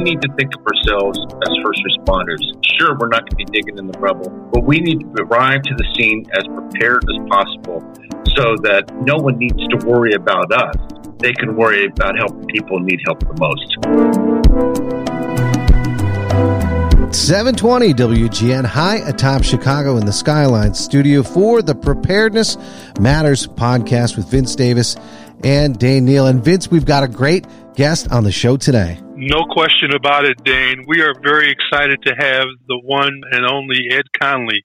need to think of ourselves as first responders. Sure, we're not going to be digging in the rubble, but we need to arrive to the scene as prepared as possible so that no one needs to worry about us. They can worry about helping people who need help the most. 720 WGN high atop Chicago in the Skyline studio for the Preparedness Matters podcast with Vince Davis and Dane Neal. And Vince, we've got a great guest on the show today. No question about it, Dane. We are very excited to have the one and only Ed Conley.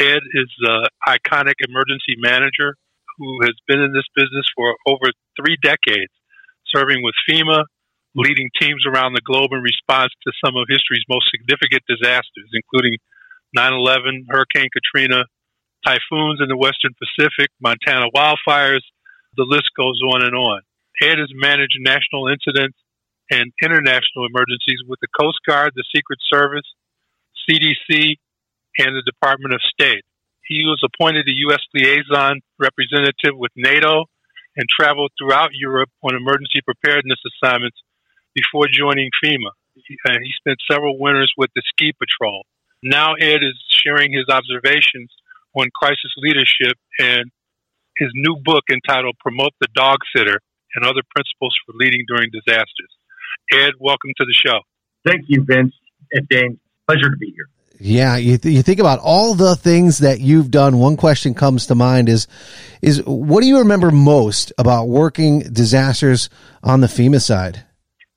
Ed is the iconic emergency manager who has been in this business for over three decades, serving with FEMA, leading teams around the globe in response to some of history's most significant disasters, including 9 11, Hurricane Katrina, typhoons in the Western Pacific, Montana wildfires. The list goes on and on. Ed has managed national incidents and international emergencies with the Coast Guard, the Secret Service, CDC, and the Department of State. He was appointed a U.S. liaison representative with NATO and traveled throughout Europe on emergency preparedness assignments before joining FEMA. And uh, he spent several winters with the ski patrol. Now Ed is sharing his observations on crisis leadership and his new book entitled Promote the Dog Sitter and Other Principles for Leading During Disasters. Ed, welcome to the show. Thank you, Vince and Dane. Pleasure to be here. Yeah, you, th- you think about all the things that you've done. One question comes to mind is, is what do you remember most about working disasters on the FEMA side?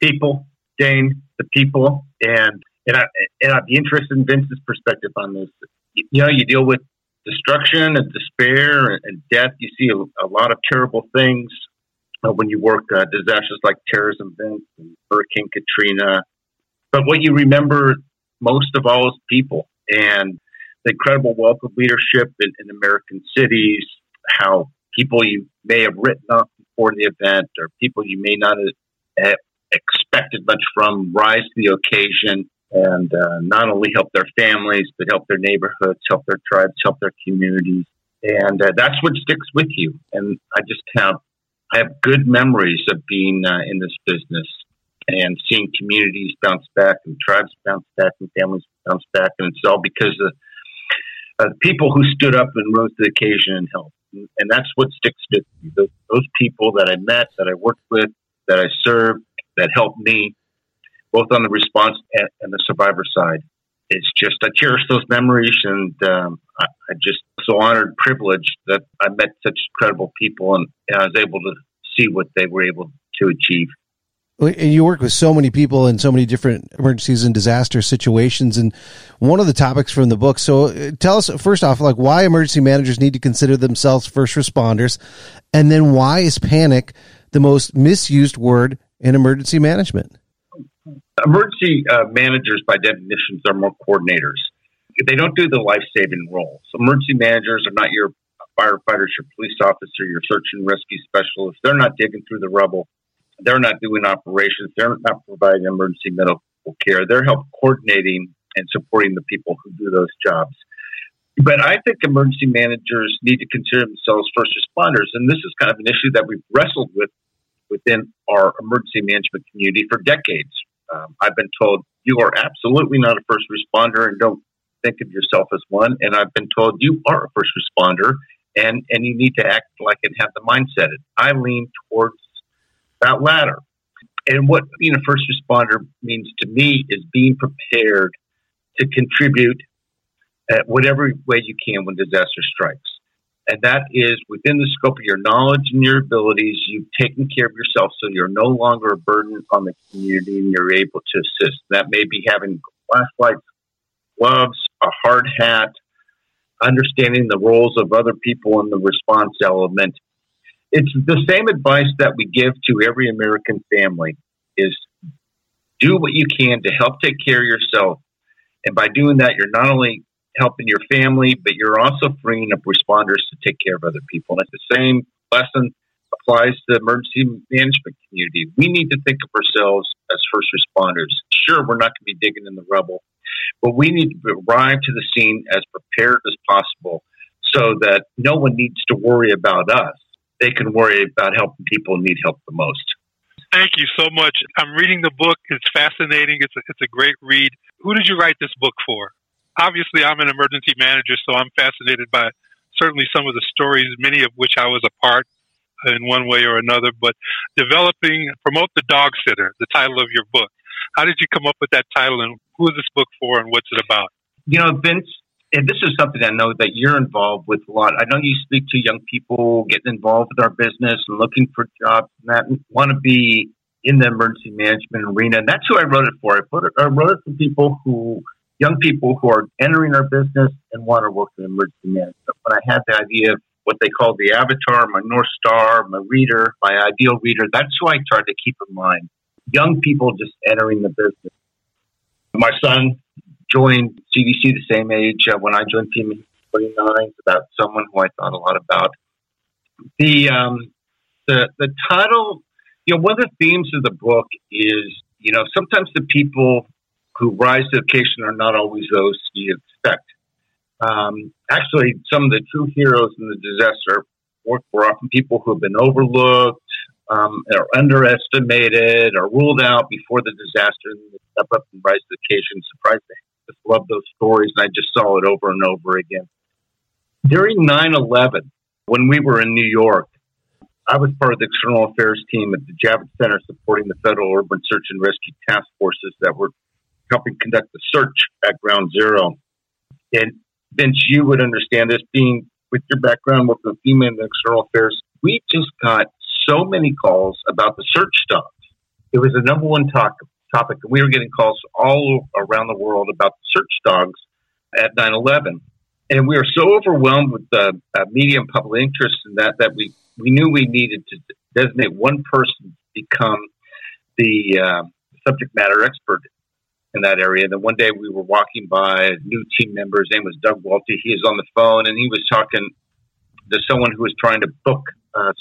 people, Dane, the people, and and I and I'd be interested in Vince's perspective on this. You know, you deal with destruction and despair and death. You see a, a lot of terrible things when you work uh, disasters like terrorism events and Hurricane Katrina. But what you remember most of all is people and the incredible wealth of leadership in, in American cities. How people you may have written off before the event, or people you may not have expected much from rise to the occasion and uh, not only help their families, but help their neighborhoods, help their tribes, help their communities. And uh, that's what sticks with you. And I just have, I have good memories of being uh, in this business and seeing communities bounce back and tribes bounce back and families bounce back. And it's all because of uh, people who stood up and rose to the occasion and helped. And that's what sticks with me. Those, those people that I met, that I worked with, that I served, that helped me both on the response and, and the survivor side. It's just I cherish those memories, and um, I, I just so honored, privileged that I met such incredible people, and, and I was able to see what they were able to achieve. And you work with so many people in so many different emergencies and disaster situations. And one of the topics from the book. So uh, tell us first off, like why emergency managers need to consider themselves first responders. And then why is panic the most misused word in emergency management? Emergency uh, managers, by definitions, are more coordinators. They don't do the life saving roles. Emergency managers are not your firefighters, your police officer, your search and rescue specialist. They're not digging through the rubble. They're not doing operations. They're not providing emergency medical care. They're help coordinating and supporting the people who do those jobs. But I think emergency managers need to consider themselves first responders. And this is kind of an issue that we've wrestled with within our emergency management community for decades. Um, I've been told you are absolutely not a first responder and don't think of yourself as one. And I've been told you are a first responder and, and you need to act like and have the mindset. I lean towards that latter. And what being a first responder means to me is being prepared to contribute at whatever way you can when disaster strikes and that is within the scope of your knowledge and your abilities. You've taken care of yourself, so you're no longer a burden on the community, and you're able to assist. That may be having flashlights, gloves, a hard hat, understanding the roles of other people in the response element. It's the same advice that we give to every American family: is do what you can to help take care of yourself, and by doing that, you're not only helping your family, but you're also freeing up responders to take care of other people. And it's the same lesson applies to the emergency management community. We need to think of ourselves as first responders. Sure, we're not going to be digging in the rubble, but we need to arrive to the scene as prepared as possible so that no one needs to worry about us. They can worry about helping people who need help the most. Thank you so much. I'm reading the book. It's fascinating. It's a, it's a great read. Who did you write this book for? Obviously, I'm an emergency manager, so I'm fascinated by certainly some of the stories, many of which I was a part in one way or another. But developing, promote the dog sitter, the title of your book. How did you come up with that title, and who is this book for, and what's it about? You know, Vince, and this is something I know that you're involved with a lot. I know you speak to young people getting involved with our business and looking for jobs and that want to be in the emergency management arena. And that's who I wrote it for. I, put it, I wrote it for people who, young people who are entering our business and want to work in emergency management. When I had the idea of what they call the avatar, my North Star, my reader, my ideal reader, that's who I try to keep in mind. Young people just entering the business. My son joined CDC the same age uh, when I joined Team 29. It's about someone who I thought a lot about. The um, the the title, you know, one of the themes of the book is, you know, sometimes the people who rise to the occasion are not always those you expect. Um, actually, some of the true heroes in the disaster work were often people who have been overlooked, um, or underestimated, or ruled out before the disaster, and they step up and rise to the occasion. Surprised they just love those stories, and I just saw it over and over again. During 9 11, when we were in New York, I was part of the external affairs team at the Javits Center supporting the federal urban search and rescue task forces that were helping conduct the search at Ground Zero. And Vince, you would understand this being with your background with the FEMA and the external affairs. We just got so many calls about the search dogs. It was the number one talk, topic. We were getting calls all around the world about the search dogs at 9 11. And we were so overwhelmed with the uh, media and public interest in that that we, we knew we needed to designate one person to become the uh, subject matter expert in that area. And then one day we were walking by a new team member. His name was Doug Walty. He was on the phone and he was talking to someone who was trying to book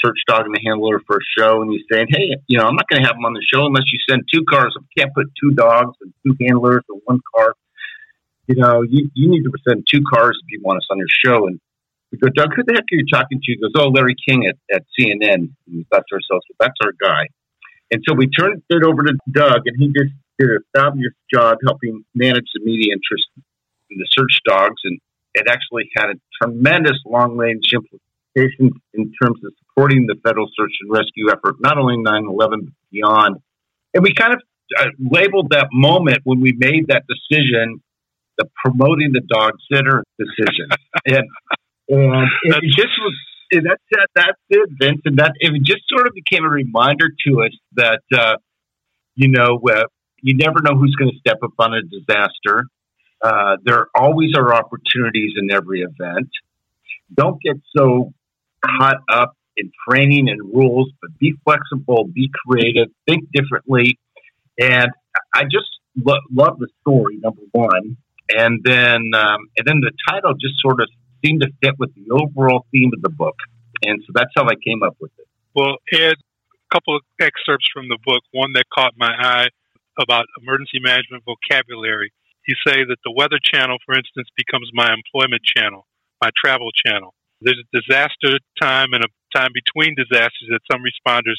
search dog and the handler for a show, and he's saying, "Hey, you know, I'm not going to have them on the show unless you send two cars. I can't put two dogs and two handlers in one car. You know, you you need to send two cars if you want us on your show." And we go, Doug, who the heck are you talking to? He goes, "Oh, Larry King at, at CNN." And that's ourselves. well, That's our guy. And so we turned it over to Doug, and he just did a fabulous job helping manage the media interest in the search dogs, and it actually had a tremendous long range implications in terms of supporting the federal search and rescue effort, not only 9 11, but beyond. And we kind of uh, labeled that moment when we made that decision the promoting the dog sitter decision. and and it just was. And that's that, that's it, Vince. And that it just sort of became a reminder to us that uh, you know uh, you never know who's going to step up on a disaster. Uh, there always are opportunities in every event. Don't get so caught up in training and rules, but be flexible, be creative, think differently. And I just lo- love the story, number one. And then, um, and then the title just sort of seemed to fit with the overall theme of the book. And so that's how I came up with it. Well, Ed, a couple of excerpts from the book. One that caught my eye about emergency management vocabulary. You say that the Weather Channel, for instance, becomes my employment channel, my travel channel. There's a disaster time and a time between disasters that some responders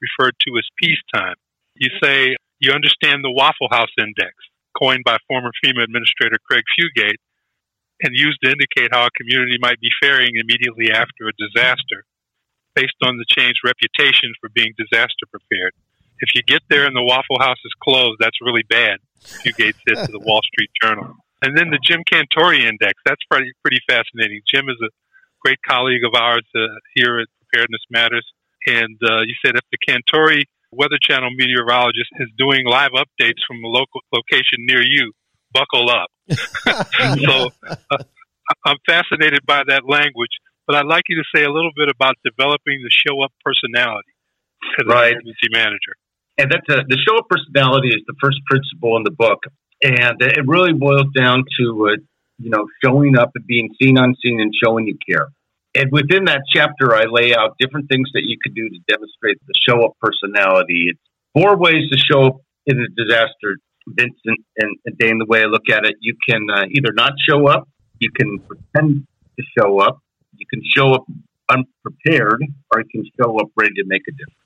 refer to as peacetime. You say you understand the Waffle House Index, coined by former FEMA Administrator Craig Fugate, and used to indicate how a community might be faring immediately after a disaster based on the changed reputation for being disaster prepared. If you get there and the Waffle House is closed, that's really bad, Fugate said to the Wall Street Journal. And then the Jim Cantore Index, that's pretty, pretty fascinating. Jim is a great colleague of ours uh, here at Preparedness Matters. And uh, you said if the Cantore Weather Channel meteorologist is doing live updates from a local location near you, buckle up. so uh, I'm fascinated by that language, but I'd like you to say a little bit about developing the show up personality as right. an emergency manager. And that's the show up personality is the first principle in the book, and it really boils down to uh, you know showing up and being seen, unseen, and showing you care. And within that chapter, I lay out different things that you could do to demonstrate the show up personality. It's four ways to show up in a disaster, Vincent and, and Dane. The way I look at it, you can uh, either not show up, you can pretend to show up, you can show up unprepared, or you can show up ready to make a difference.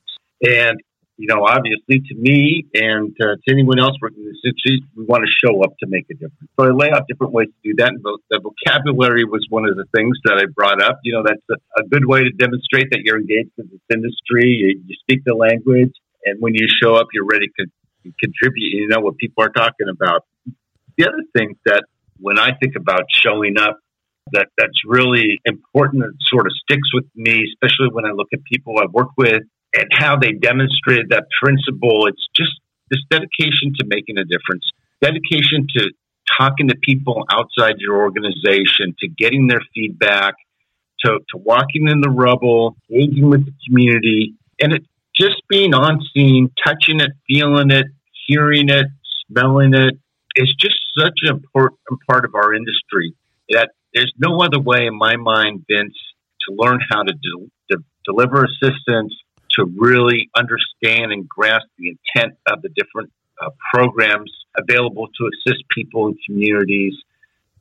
And you know, obviously to me and uh, to anyone else working in this industry, we want to show up to make a difference. So I lay out different ways to do that. And the vocabulary was one of the things that I brought up. You know, that's a, a good way to demonstrate that you're engaged in this industry. You, you speak the language, and when you show up, you're ready to contribute. You know what people are talking about. The other thing that when I think about showing up, that that's really important and sort of sticks with me, especially when I look at people I work with and how they demonstrated that principle. It's just this dedication to making a difference, dedication to talking to people outside your organization, to getting their feedback, to, to walking in the rubble, engaging with the community, and it just being on scene, touching it, feeling it, hearing it, smelling it. It's just such an important part of our industry that there's no other way in my mind, Vince, to learn how to, to deliver assistance, to really understand and grasp the intent of the different uh, programs available to assist people in communities,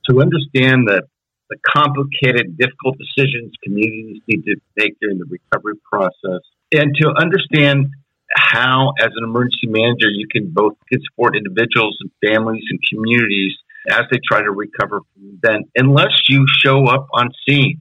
to understand the, the complicated, difficult decisions communities need to make during the recovery process, and to understand how, as an emergency manager, you can both support individuals and families and communities as they try to recover from the event, unless you show up on scene.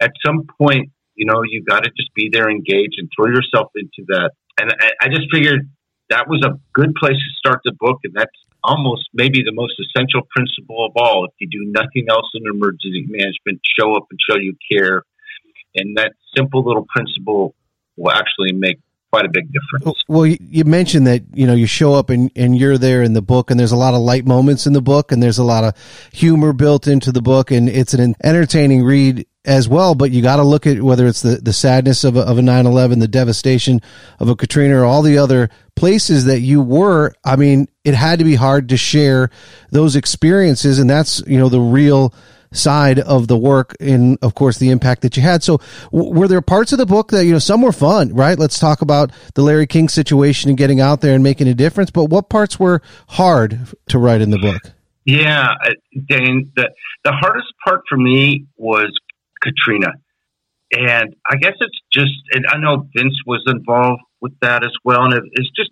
At some point, you know, you got to just be there, engage, and throw yourself into that. And I, I just figured that was a good place to start the book, and that's almost maybe the most essential principle of all. If you do nothing else in emergency management, show up and show you care. And that simple little principle will actually make quite a big difference. Well, you mentioned that you know you show up and, and you're there in the book, and there's a lot of light moments in the book, and there's a lot of humor built into the book, and it's an entertaining read as well. But you got to look at whether it's the, the sadness of a, of a 9/11, the devastation of a Katrina, or all the other places that you were. I mean, it had to be hard to share those experiences, and that's you know the real side of the work and of course the impact that you had so w- were there parts of the book that you know some were fun right let's talk about the larry king situation and getting out there and making a difference but what parts were hard to write in the book yeah dane the, the hardest part for me was katrina and i guess it's just and i know vince was involved with that as well and it, it's just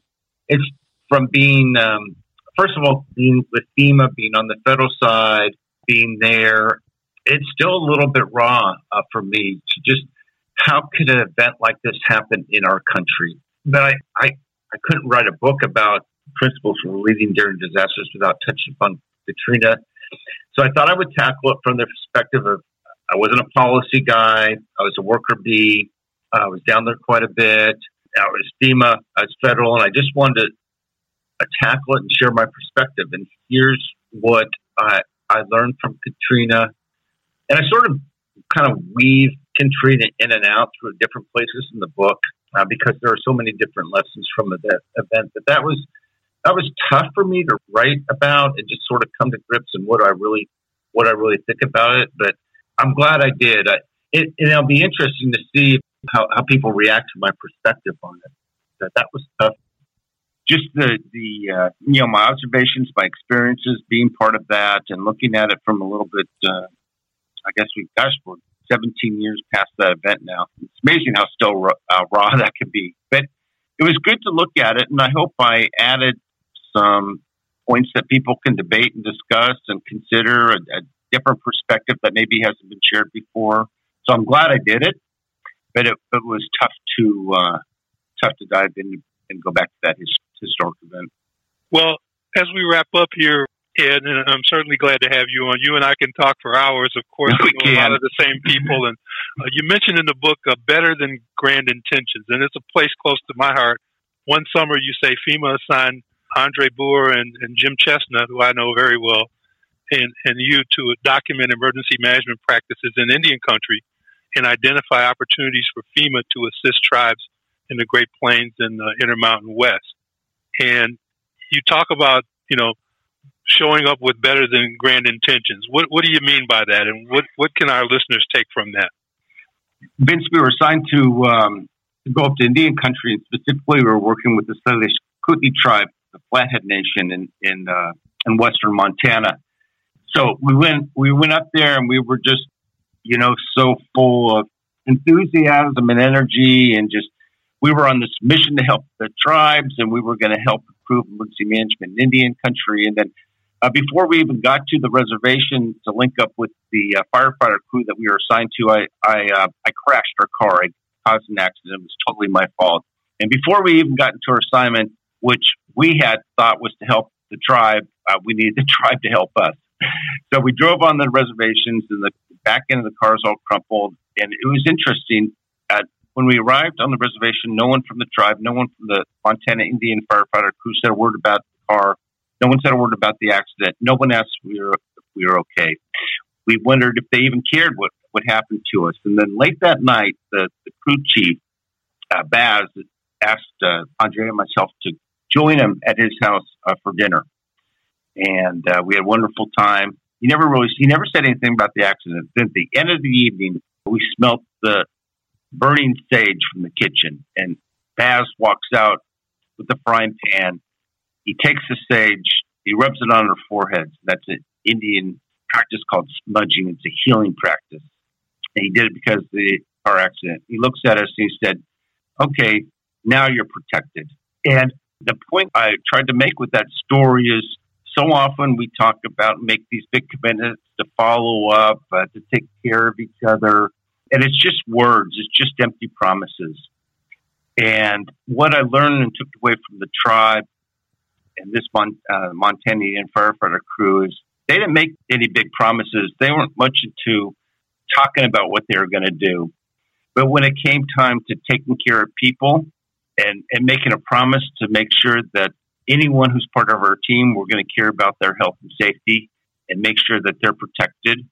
it's from being um, first of all being with fema being on the federal side being there, it's still a little bit raw uh, for me to just how could an event like this happen in our country? But I, I, I couldn't write a book about principles for leading during disasters without touching upon Katrina. So I thought I would tackle it from the perspective of I wasn't a policy guy. I was a worker bee. I was down there quite a bit. I was FEMA. I was federal, and I just wanted to tackle it and share my perspective. And here's what I, I learned from Katrina, and I sort of kind of weave Katrina in and out through different places in the book uh, because there are so many different lessons from the event. But that was that was tough for me to write about and just sort of come to grips and what I really what I really think about it. But I'm glad I did. I, it, it'll be interesting to see how, how people react to my perspective on it. That that was tough just the the uh, you know my observations, my experiences, being part of that, and looking at it from a little bit. Uh, I guess we gosh, we're 17 years past that event now. It's amazing how still raw, uh, raw that could be. But it was good to look at it, and I hope I added some points that people can debate and discuss and consider a, a different perspective that maybe hasn't been shared before. So I'm glad I did it, but it, it was tough to uh, tough to dive in and go back to that history historic event. Well, as we wrap up here, Ed, and I'm certainly glad to have you on. You and I can talk for hours. Of course, we, know a lot of the same people. And uh, you mentioned in the book uh, "Better Than Grand Intentions," and it's a place close to my heart. One summer, you say FEMA assigned Andre Boer and, and Jim Chestnut, who I know very well, and, and you to document emergency management practices in Indian country and identify opportunities for FEMA to assist tribes in the Great Plains and the Intermountain West. And you talk about, you know, showing up with better than grand intentions. What what do you mean by that, and what what can our listeners take from that? Vince, we were assigned to, um, go up to Indian country, and specifically, we were working with the Salish Kootenai tribe, the Flathead Nation in in uh, in western Montana. So we went we went up there, and we were just, you know, so full of enthusiasm and energy, and just we were on this mission to help the tribes, and we were going to help improve emergency management in Indian country. And then uh, before we even got to the reservation to link up with the uh, firefighter crew that we were assigned to, I I, uh, I crashed our car. I caused an accident. It was totally my fault. And before we even got into our assignment, which we had thought was to help the tribe, uh, we needed the tribe to help us. So we drove on the reservations, and the back end of the car is all crumpled. And it was interesting. At, when we arrived on the reservation, no one from the tribe, no one from the Montana Indian firefighter crew said a word about the car. No one said a word about the accident. No one asked if we were, if we were okay. We wondered if they even cared what, what happened to us. And then late that night, the, the crew chief, uh, Baz, asked uh, Andre and myself to join him at his house uh, for dinner. And uh, we had a wonderful time. He never really, he never said anything about the accident. Then at the end of the evening, we smelt the burning sage from the kitchen. And Baz walks out with the frying pan. He takes the sage, he rubs it on our foreheads. That's an Indian practice called smudging. It's a healing practice. And he did it because of the car accident. He looks at us and he said, Okay, now you're protected. And the point I tried to make with that story is so often we talk about make these big commitments to follow up, uh, to take care of each other, and it's just words. It's just empty promises. And what I learned and took away from the tribe and this Mon- uh, Montanian firefighter crew is they didn't make any big promises. They weren't much into talking about what they were going to do. But when it came time to taking care of people and, and making a promise to make sure that anyone who's part of our team, we're going to care about their health and safety and make sure that they're protected,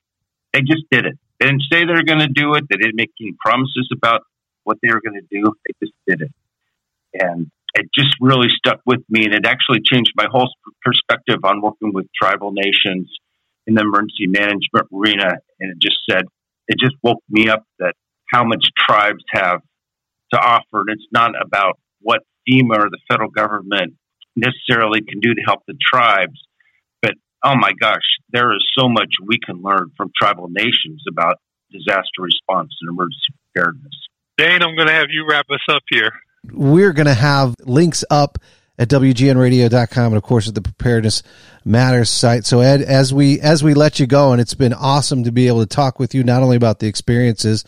they just did it. They didn't say they're going to do it. They didn't make any promises about what they were going to do. They just did it. And it just really stuck with me. And it actually changed my whole perspective on working with tribal nations in the emergency management arena. And it just said, it just woke me up that how much tribes have to offer. And it's not about what FEMA or the federal government necessarily can do to help the tribes, but oh my gosh, there is so much we can learn from tribal nations about disaster response and emergency preparedness. Dane, I'm going to have you wrap us up here. We're going to have links up at wgnradio.com and of course at the preparedness matters site. So ed as we as we let you go and it's been awesome to be able to talk with you not only about the experiences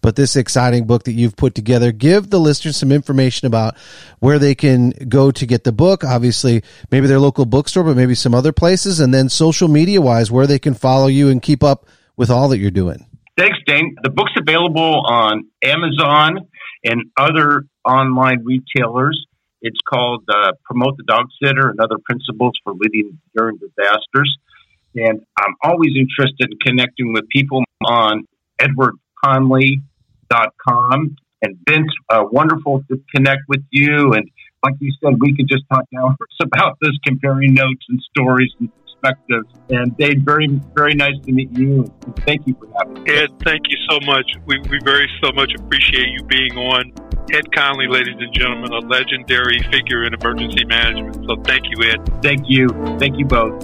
but this exciting book that you've put together give the listeners some information about where they can go to get the book. Obviously maybe their local bookstore but maybe some other places and then social media wise where they can follow you and keep up with all that you're doing. Thanks dane. The book's available on amazon and other online retailers it's called uh, Promote the Dog Sitter and Other Principles for Leading During Disasters. And I'm always interested in connecting with people on edwardconley.com. And Vince, uh, wonderful to connect with you. And like you said, we could just talk hours about this, comparing notes and stories and perspectives. And Dave, very, very nice to meet you. Thank you for having me. Ed, thank you so much. We, we very so much appreciate you being on. Ed Conley, ladies and gentlemen, a legendary figure in emergency management. So thank you, Ed. Thank you. Thank you both.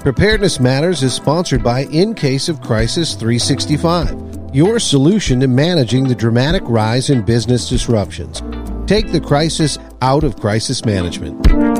Preparedness Matters is sponsored by In Case of Crisis 365, your solution to managing the dramatic rise in business disruptions. Take the crisis out of crisis management.